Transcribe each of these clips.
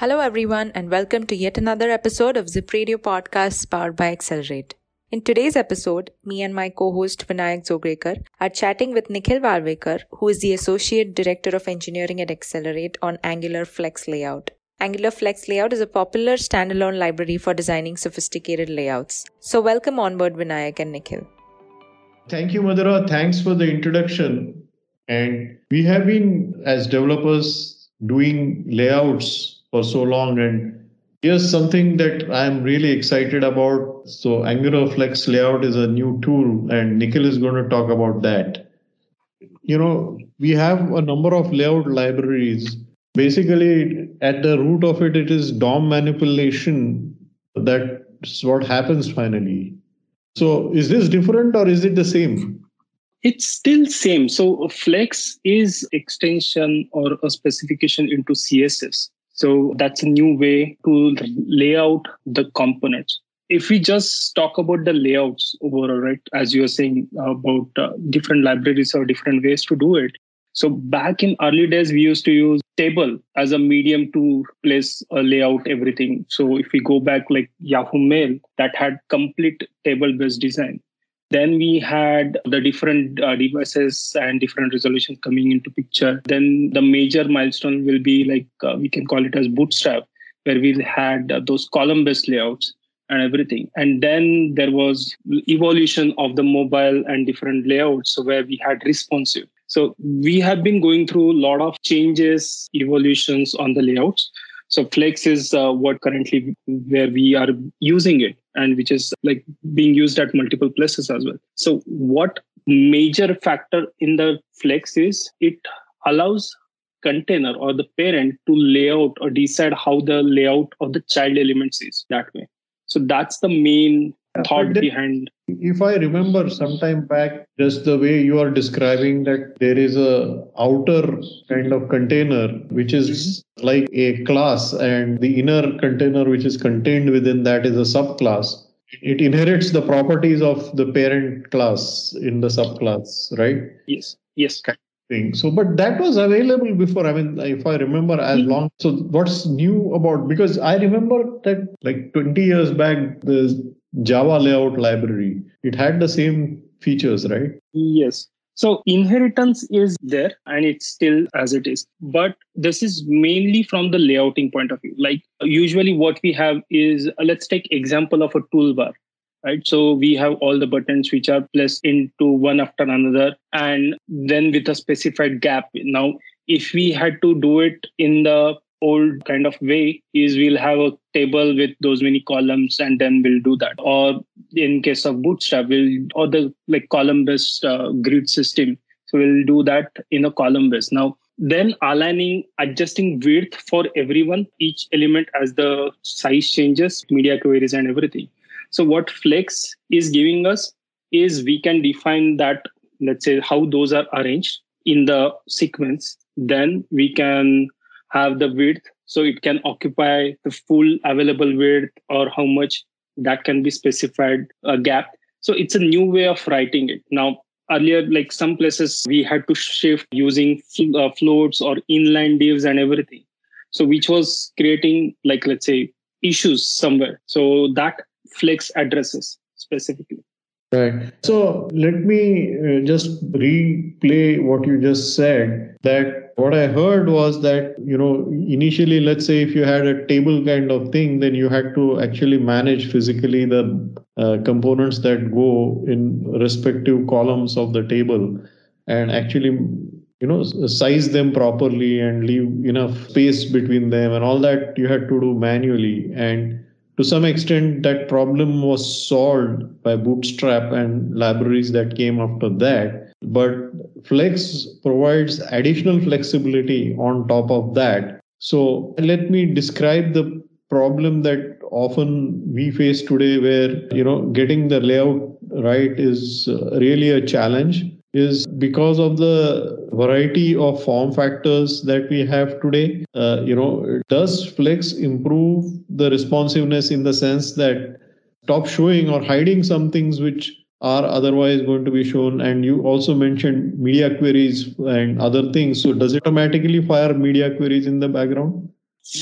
Hello, everyone, and welcome to yet another episode of Zip Radio Podcasts powered by Accelerate. In today's episode, me and my co-host Vinayak Zogrekar are chatting with Nikhil Valvekar, who is the Associate Director of Engineering at Accelerate on Angular Flex Layout. Angular Flex Layout is a popular standalone library for designing sophisticated layouts. So welcome on board Vinayak and Nikhil. Thank you, Madhura. Thanks for the introduction. And we have been, as developers, doing layouts for so long. And here's something that I'm really excited about. So Angular Flex Layout is a new tool, and Nikhil is going to talk about that. You know, we have a number of layout libraries. Basically, at the root of it, it is DOM manipulation. That's what happens finally. So is this different or is it the same? It's still same. So Flex is extension or a specification into CSS. So that's a new way to lay out the components. If we just talk about the layouts overall, right, as you were saying about uh, different libraries or different ways to do it. So back in early days, we used to use table as a medium to place a layout everything. So if we go back like Yahoo Mail, that had complete table based design. Then we had the different uh, devices and different resolutions coming into picture. Then the major milestone will be like uh, we can call it as Bootstrap, where we had uh, those column-based layouts and everything. And then there was evolution of the mobile and different layouts, so where we had responsive. So we have been going through a lot of changes, evolutions on the layouts. So Flex is uh, what currently where we are using it and which is like being used at multiple places as well. So what major factor in the Flex is it allows container or the parent to lay out or decide how the layout of the child elements is that way. So that's the main thought behind. if i remember sometime back just the way you are describing that there is a outer kind of container which is mm-hmm. like a class and the inner container which is contained within that is a subclass. It inherits the properties of the parent class in the subclass right? Yes yes thing. So, but that was available before. I mean, if I remember as mm-hmm. long. So, what's new about? Because I remember that like 20 years back, the Java layout library. It had the same features, right? Yes. So inheritance is there and it's still as it is. But this is mainly from the layouting point of view. Like usually what we have is uh, let's take example of a toolbar. Right. So we have all the buttons which are placed into one after another. And then with a specified gap. Now, if we had to do it in the old kind of way is we'll have a table with those many columns and then we'll do that. Or in case of bootstrap we'll or the like column based uh, grid system. So we'll do that in a column based now then aligning adjusting width for everyone each element as the size changes media queries and everything so what flex is giving us is we can define that let's say how those are arranged in the sequence. Then we can have the width. So it can occupy the full available width or how much that can be specified a gap. So it's a new way of writing it. Now earlier like some places we had to shift using uh, floats or inline divs and everything. So which was creating like let's say issues somewhere. So that flex addresses specifically Right. So let me uh, just replay what you just said. That what I heard was that, you know, initially, let's say if you had a table kind of thing, then you had to actually manage physically the uh, components that go in respective columns of the table and actually you know size them properly and leave enough space between them and all that you had to do manually and to some extent that problem was solved by bootstrap and libraries that came after that. But flex provides additional flexibility on top of that. So let me describe the problem that often we face today where you know getting the layout right is uh, really a challenge is because of the variety of form factors that we have today. Uh, you know, does Flex improve the responsiveness in the sense that stop showing or hiding some things which are otherwise going to be shown? And you also mentioned media queries and other things. So does it automatically fire media queries in the background?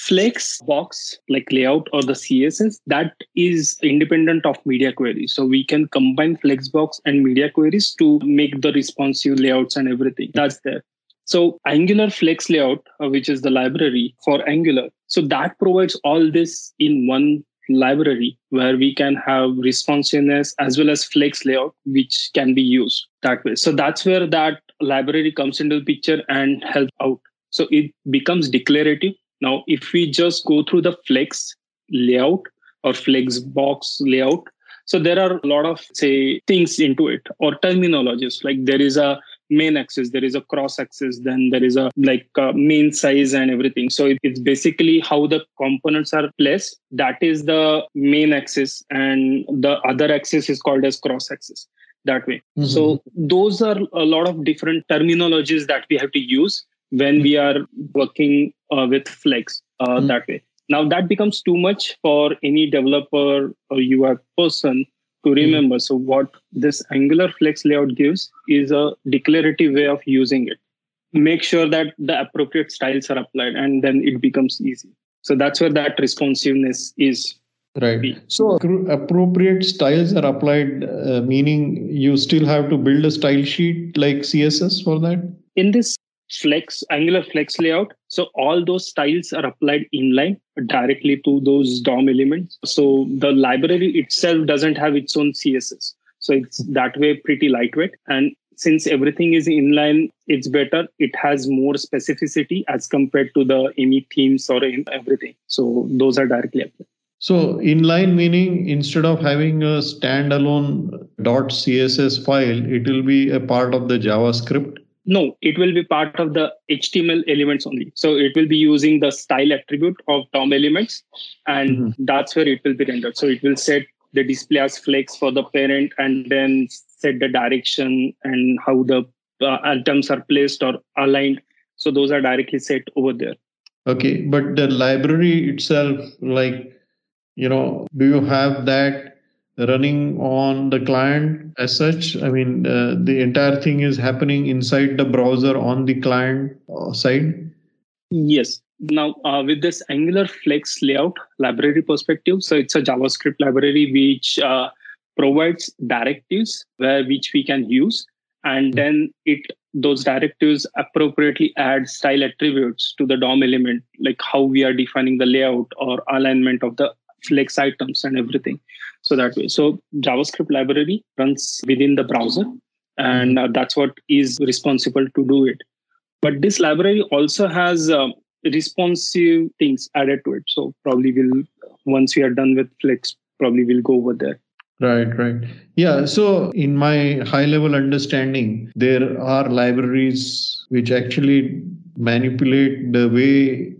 Flex box like layout or the css that is independent of media queries. So we can combine flexbox and media queries to make the responsive layouts and everything. That's there. So angular flex layout uh, which is the library for angular so that provides all this in one library where we can have responsiveness as well as flex layout which can be used that way. So that's where that library comes into the picture and helps out. So it becomes declarative now if we just go through the flex layout or flex box layout so there are a lot of say things into it or terminologies. Like there is a main axis there is a cross axis then there is a like a main size and everything. So it, it's basically how the components are placed. That is the main axis and the other axis is called as cross axis that way. Mm-hmm. so those are a lot of different terminologies that we have to use when we are working uh, with flex uh, mm-hmm. that way now that becomes too much for any developer or ui person to hmm. remember. Mm. So what this Angular Flex layout gives is a declarative way of using it. Make sure that the appropriate styles are applied and then it becomes easy. So that's where that responsiveness is. Right. So appropriate styles are applied, uh, meaning you still have to build a style sheet like CSS for that? In this flex angular flex layout. So all those styles are applied inline directly to those dom elements. So the library itself doesn't have its own css so it's that way pretty lightweight. And since everything is inline it's better. It has more specificity as compared to the any themes or everything. So those are directly applied. So inline meaning instead of having a standalone .css file, it will be a part of the JavaScript no, it will be part of the HTML elements only. So it will be using the style attribute of DOM elements, and mm-hmm. that's where it will be rendered. So it will set the display as flex for the parent and then set the direction and how the uh, items are placed or aligned. So those are directly set over there. Okay, but the library itself, like, you know, do you have that running on the client as such. I mean uh, the entire thing is happening inside the browser on the client uh, side. Yes. Now uh, with this angular flex layout library perspective so it's a javascript library which uh, provides directives where which we can use. And then it those directives appropriately add style attributes to the dom element like how we are defining the layout or alignment of the flex items and everything so that way so javascript library runs within the browser and uh, that's what is responsible to do it but this library also has uh, responsive things added to it so probably we'll once we are done with flex probably we'll go over there Right, right. Yeah. So, in my high level understanding, there are libraries which actually manipulate the way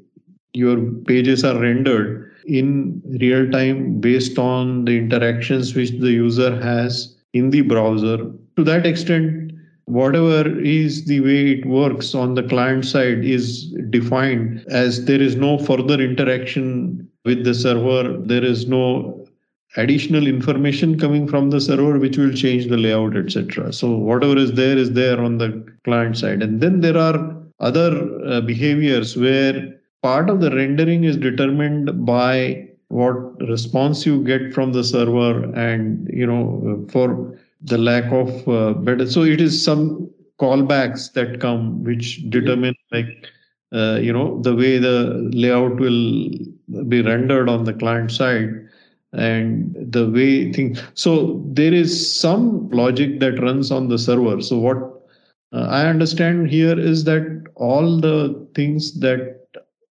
your pages are rendered in real time based on the interactions which the user has in the browser. To that extent, whatever is the way it works on the client side is defined as there is no further interaction with the server, there is no additional information coming from the server which will change the layout etc so whatever is there is there on the client side. And then there are other uh, behaviors where part of the rendering is determined by what response you get from the server and you know for the lack of uh, better so it is some callbacks that come which determine like uh, you know the way the layout will be rendered on the client side and the way things so there is some logic that runs on the server. So what uh, i understand here is that all the things that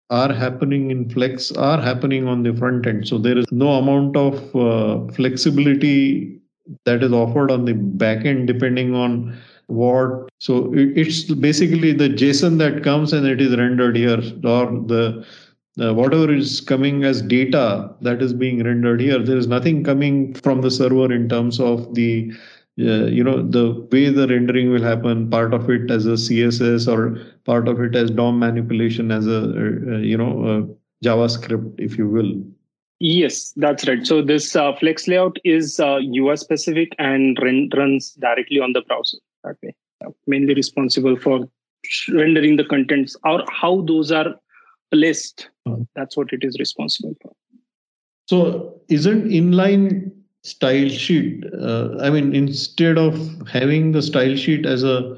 are happening in flex are happening on the front end. So there is no amount of uh, flexibility that is offered on the back end depending on what. So it's basically the json that comes and it is rendered here or the uh, whatever is coming as data that is being rendered here. There is nothing coming from the server in terms of the uh, you know the way the rendering will happen part of it as a css or part of it as dom manipulation as a uh, you know a javascript if you will yes that's right so this uh, flex layout is uh, ui specific and run, runs directly on the browser that way mainly responsible for rendering the contents or how those are list. That's what it is responsible for. So, isn't inline style sheet? Uh, I mean, instead of having the style sheet as a,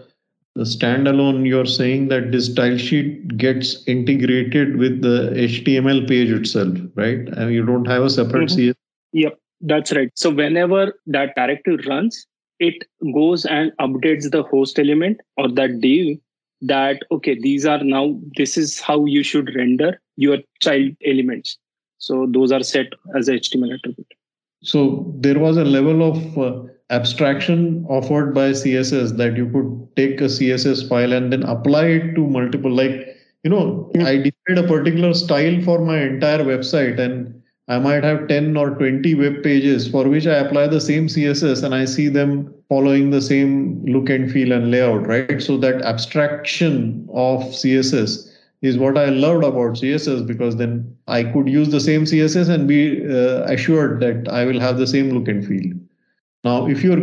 a standalone, you're saying that this style sheet gets integrated with the HTML page itself, right? I mean, you don't have a separate mm-hmm. CS. Yep, that's right. So, whenever that directive runs, it goes and updates the host element or that div that okay these are now this is how you should render your child elements so those are set as a html attribute so there was a level of uh, abstraction offered by css that you could take a css file and then apply it to multiple like you know i decide a particular style for my entire website and I might have 10 or 20 web pages for which I apply the same CSS and I see them following the same look and feel and layout, right? So that abstraction of CSS is what I loved about CSS because then I could use the same CSS and be uh, assured that I will have the same look and feel. Now, if your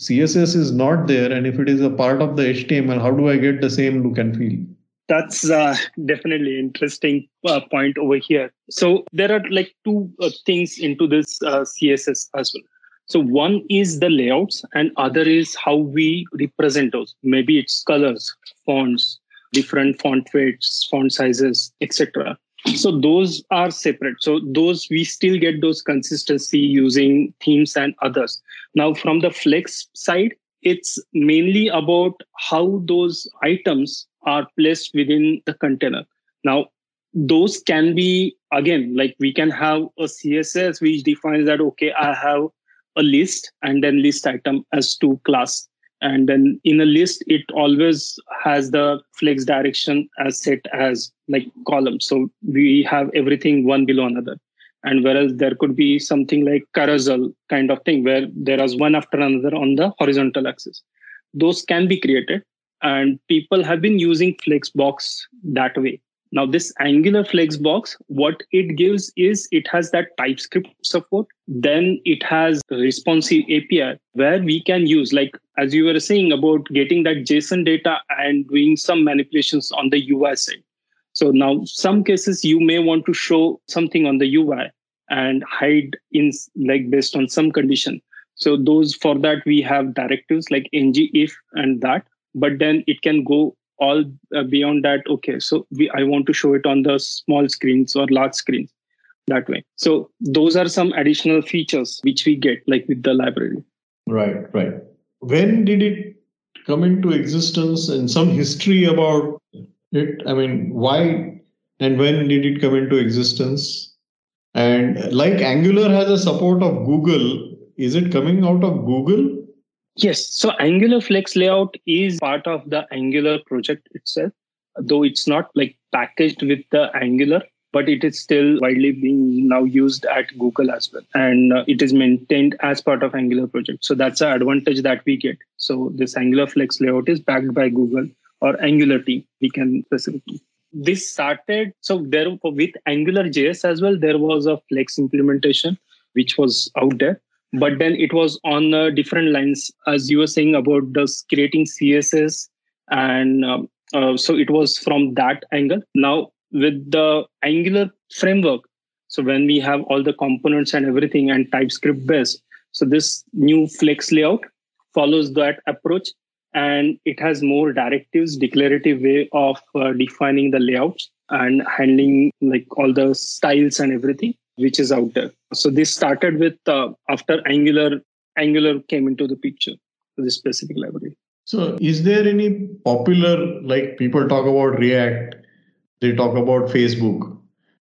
CSS is not there and if it is a part of the HTML, how do I get the same look and feel? that's uh, definitely interesting uh, point over here so there are like two uh, things into this uh, css as well so one is the layouts and other is how we represent those maybe it's colors fonts different font weights font sizes etc so those are separate so those we still get those consistency using themes and others now from the flex side it's mainly about how those items are placed within the container. Now, those can be, again, like we can have a CSS which defines that, okay, I have a list and then list item as to class. And then in a list, it always has the flex direction as set as like column. So we have everything one below another. And whereas there could be something like carousel kind of thing where there is one after another on the horizontal axis. Those can be created and people have been using flexbox that way now this angular flexbox what it gives is it has that typescript support. Then it has responsive api where we can use like as you were saying about getting that json data and doing some manipulations on the ui side. So now some cases you may want to show something on the ui and hide in like based on some condition. So those for that we have directives like ng if and that but then it can go all uh, beyond that okay so we, i want to show it on the small screens or large screens that way. So those are some additional features which we get like with the library. Right right. When did it come into existence and some history about it? I mean why and when did it come into existence? And like angular has a support of google is it coming out of google Yes. So Angular Flex Layout is part of the Angular project itself, though it's not like packaged with the Angular, but it is still widely being now used at Google as well. And uh, it is maintained as part of Angular project. So that's the advantage that we get. So this Angular Flex Layout is backed by Google or Angular team, we can specifically. This started, so there with Angular JS as well, there was a Flex implementation which was out there but then it was on uh, different lines as you were saying about the creating css and um, uh, so it was from that angle. Now with the angular framework so when we have all the components and everything and typescript based so this new flex layout follows that approach and it has more directives declarative way of uh, defining the layouts and handling like all the styles and everything which is out there. So this started with uh, after Angular Angular came into the picture for this specific library. So is there any popular like people talk about React, they talk about Facebook.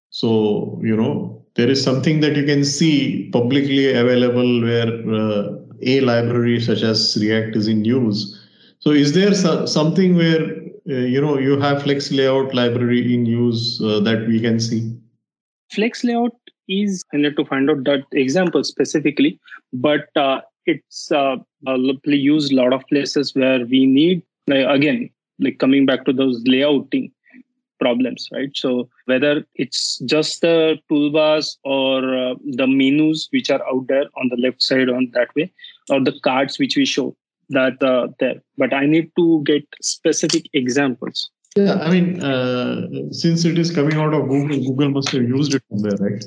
So you know there is something that you can see publicly available where uh, a library such as React is in use. So is there so- something where you know you have Flex Layout library in use uh, that we can see? Flex Layout is I need to find out that example specifically, but uh, it's uh, used a lot of places where we need like, again like coming back to those layouting problems, right? So whether it's just the toolbars or uh, the menus which are out there on the left side on that way, or the cards which we show that uh, there. But I need to get specific examples Yeah, I mean, uh, since it is coming out of Google, Google must have used it somewhere, right?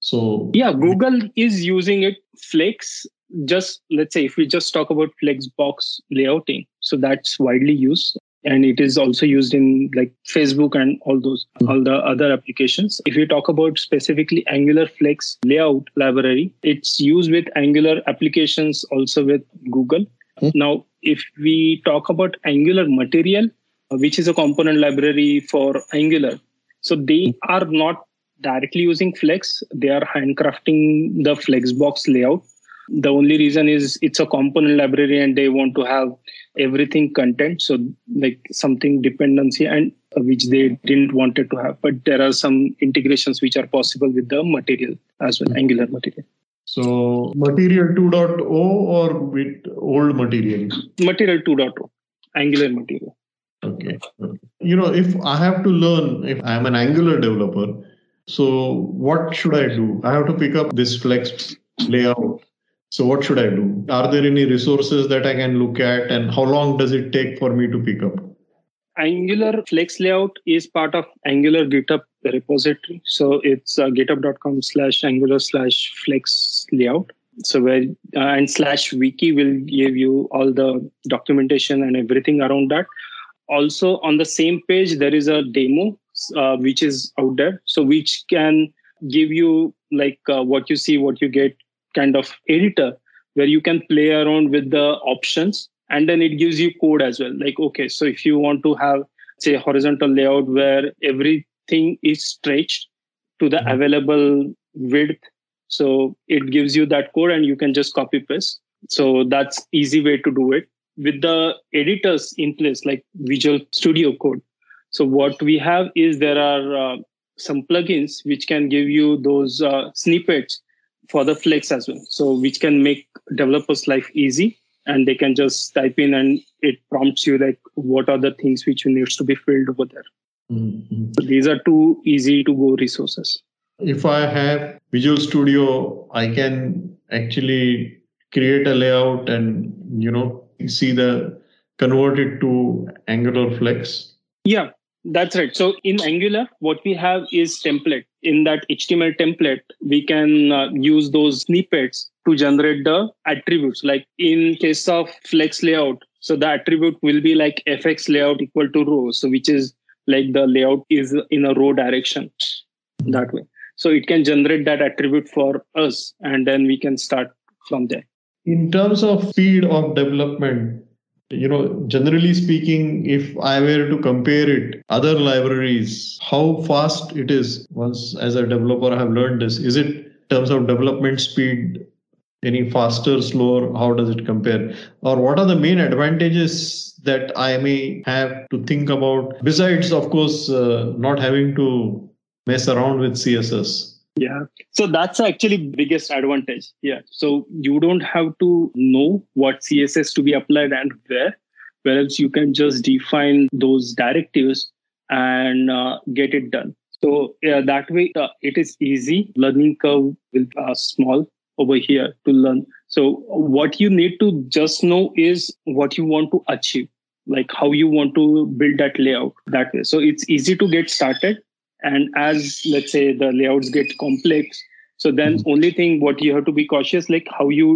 So yeah, Google is using it. Flex, just let's say if we just talk about Flexbox layouting, so that's widely used and it is also used in like facebook and all those mm-hmm. all the other applications if you talk about specifically angular flex layout library it's used with angular applications also with google mm-hmm. now if we talk about angular material which is a component library for angular so they hmm. are not directly using flex. They are handcrafting the flexbox layout. The only reason is it's a component library and they want to have everything content. So like something dependency and uh, which they didn't wanted to have. But there are some integrations which are possible with the material as well angular material so material 2.0 or with old material? Material 2.0 angular material. Okay. You know if i have to learn if i am an angular developer so what should i do? I have to pick up this flex layout. So what should I do? Are there any resources that I can look at and how long does it take for me to pick up? Angular Flex Layout is part of Angular GitHub repository. So it's uh, github.com slash angular slash flex layout. So where uh, and slash wiki will give you all the documentation and everything around that. Also on the same page, there is a demo uh, which is out there. So which can give you like uh, what you see, what you get, kind of editor where you can play around with the options and then it gives you code as well. Like okay so if you want to have say horizontal layout where everything is stretched to the mm-hmm. available width so it gives you that code and you can just copy paste. So that's easy way to do it. With the editors in place like visual studio code so what we have is there are uh, some plugins which can give you those uh, snippets for the flex as well. So which can make developers life easy and they can just type in and it prompts you like what are the things which needs to be filled over there. Mm-hmm. so these are two easy to go resources. If i have visual studio i can actually create a layout and you know see the convert it to angular flex. Yeah that's right. So in Angular, what we have is template. In that HTML template, we can uh, use those snippets to generate the attributes. Like in case of flex layout, so the attribute will be like fx layout equal to row. So which is like the layout is in a row direction that way. So it can generate that attribute for us, and then we can start from there. In terms of speed of development, you know generally speaking if i were to compare it other libraries how fast it is once as a developer i have learned this is it in terms of development speed any faster slower? How does it compare? Or what are the main advantages that i may have to think about besides of course uh, not having to mess around with css yeah. So that's actually biggest advantage. Yeah. So you don't have to know what css to be applied and where whereas you can just define those directives and uh, get it done. So yeah, that way uh, it is easy. Learning curve will be uh, small over here to learn. So what you need to just know is what you want to achieve like how you want to build that layout that way. So it's easy to get started and as let's say the layouts get complex so then mm-hmm. only thing what you have to be cautious like how you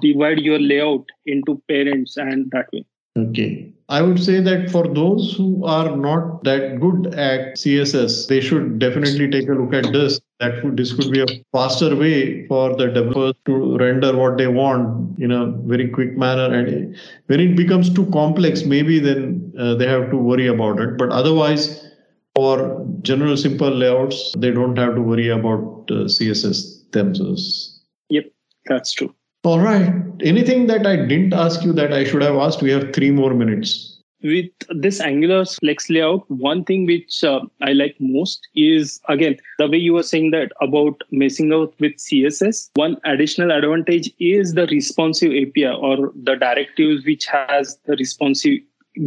divide your layout into parents and that way. Okay. I would say that for those who are not that good at css they should definitely take a look at this. That would, this could be a faster way for the developers to render what they want in a very quick manner. And when it becomes too complex maybe then uh, they have to worry about it. But otherwise for general simple layouts, they don't have to worry about uh, CSS themselves. Yep, that's true. All right. Anything that I didn't ask you that I should have asked? We have three more minutes. With this Angular Flex layout, one thing which uh, I like most is again the way you were saying that about messing out with CSS. One additional advantage is the responsive API or the directives which has the responsive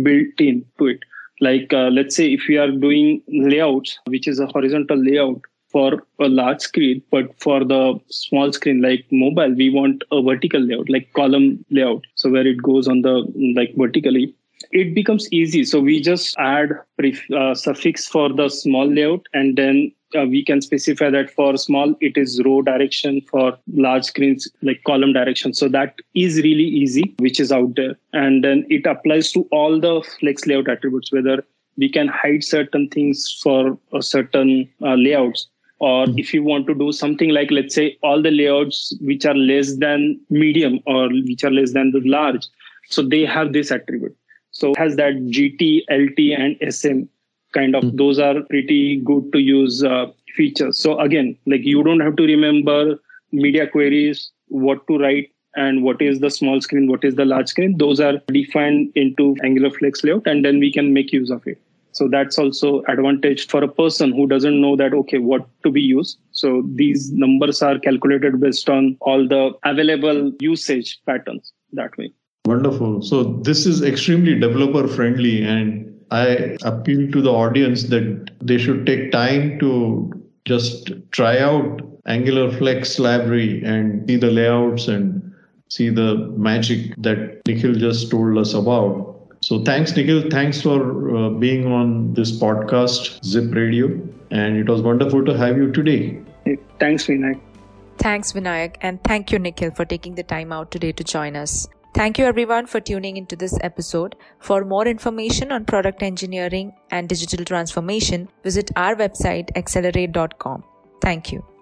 built in to it like uh, let's say if we are doing layouts which is a horizontal layout for a large screen but for the small screen like mobile we want a vertical layout like column layout. So where it goes on the like vertically it becomes easy. So we just add pref- uh, suffix for the small layout and then uh, we can specify that for small it is row direction. For large screens like column direction. So that is really easy which is out there. And then it applies to all the flex layout attributes whether we can hide certain things for a certain uh, layouts. Or if you want to do something like let's say all the layouts which are less than medium or which are less than the large. So they have this attribute so has that gt lt and sm kind of mm-hmm. those are pretty good to use uh, features. So again like you don't have to remember media queries what to write and what is the small screen what is the large screen. Those are defined into angular flex layout and then we can make use of it. So that's also advantage for a person who doesn't know that okay what to be used. So these numbers are calculated based on all the available usage patterns that way wonderful so this is extremely developer friendly and I appeal to the audience that they should take time to just try out Angular Flex library and see the layouts and see the magic that Nikhil just told us about. So thanks, Nikhil. Thanks for uh, being on this podcast, Zip Radio. And it was wonderful to have you today. Thanks, Vinayak. Thanks, Vinayak. And thank you, Nikhil, for taking the time out today to join us. Thank you everyone for tuning into this episode. For more information on product engineering and digital transformation, visit our website accelerate.com. Thank you.